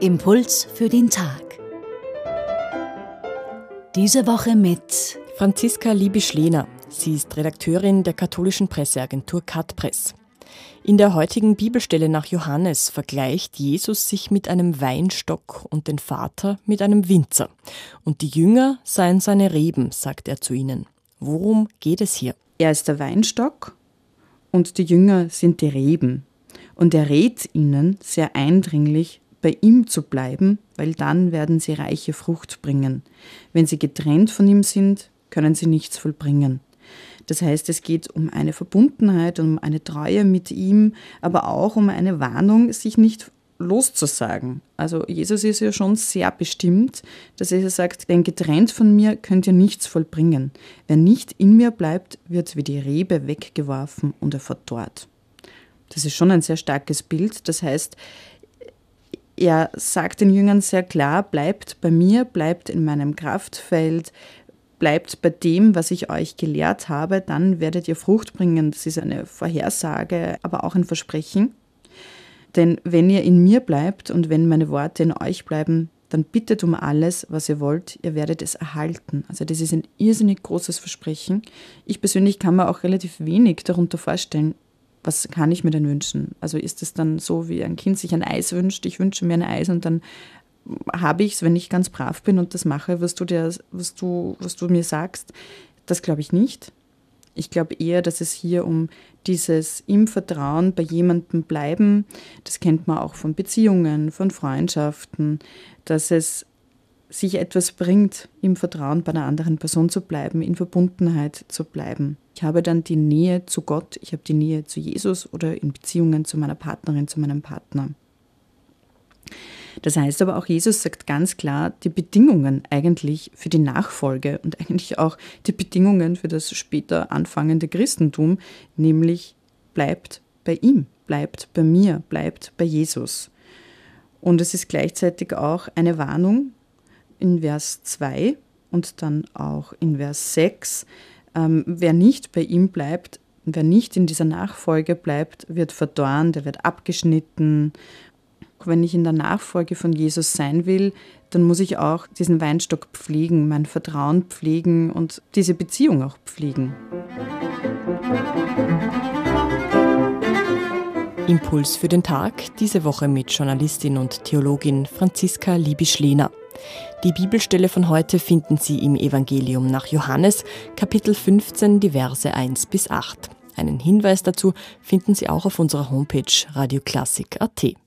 Impuls für den Tag. Diese Woche mit Franziska Liebisch-Lehner. Sie ist Redakteurin der katholischen Presseagentur Katpress. In der heutigen Bibelstelle nach Johannes vergleicht Jesus sich mit einem Weinstock und den Vater mit einem Winzer. Und die Jünger seien seine Reben, sagt er zu ihnen. Worum geht es hier? Er ist der Weinstock und die Jünger sind die Reben. Und er rät ihnen sehr eindringlich, bei ihm zu bleiben, weil dann werden sie reiche Frucht bringen. Wenn sie getrennt von ihm sind, können sie nichts vollbringen. Das heißt, es geht um eine Verbundenheit, um eine Treue mit ihm, aber auch um eine Warnung, sich nicht loszusagen. Also Jesus ist ja schon sehr bestimmt, dass er sagt, denn getrennt von mir könnt ihr nichts vollbringen. Wer nicht in mir bleibt, wird wie die Rebe weggeworfen und er verdorrt. Das ist schon ein sehr starkes Bild. Das heißt, er sagt den Jüngern sehr klar, bleibt bei mir, bleibt in meinem Kraftfeld, bleibt bei dem, was ich euch gelehrt habe, dann werdet ihr Frucht bringen. Das ist eine Vorhersage, aber auch ein Versprechen. Denn wenn ihr in mir bleibt und wenn meine Worte in euch bleiben, dann bittet um alles, was ihr wollt, ihr werdet es erhalten. Also das ist ein irrsinnig großes Versprechen. Ich persönlich kann mir auch relativ wenig darunter vorstellen, was kann ich mir denn wünschen? Also ist es dann so, wie ein Kind sich ein Eis wünscht, ich wünsche mir ein Eis und dann habe ich es, wenn ich ganz brav bin und das mache, was du, dir, was du, was du mir sagst. Das glaube ich nicht. Ich glaube eher, dass es hier um dieses im Vertrauen bei jemandem bleiben, das kennt man auch von Beziehungen, von Freundschaften, dass es sich etwas bringt, im Vertrauen bei einer anderen Person zu bleiben, in Verbundenheit zu bleiben. Ich habe dann die Nähe zu Gott, ich habe die Nähe zu Jesus oder in Beziehungen zu meiner Partnerin, zu meinem Partner. Das heißt aber auch, Jesus sagt ganz klar, die Bedingungen eigentlich für die Nachfolge und eigentlich auch die Bedingungen für das später anfangende Christentum, nämlich bleibt bei ihm, bleibt bei mir, bleibt bei Jesus. Und es ist gleichzeitig auch eine Warnung in Vers 2 und dann auch in Vers 6, ähm, wer nicht bei ihm bleibt, wer nicht in dieser Nachfolge bleibt, wird verdorren, der wird abgeschnitten. Wenn ich in der Nachfolge von Jesus sein will, dann muss ich auch diesen Weinstock pflegen, mein Vertrauen pflegen und diese Beziehung auch pflegen. Impuls für den Tag, diese Woche mit Journalistin und Theologin Franziska Liebisch-Lehner. Die Bibelstelle von heute finden Sie im Evangelium nach Johannes, Kapitel 15, die Verse 1 bis 8. Einen Hinweis dazu finden Sie auch auf unserer Homepage radioklassik.at.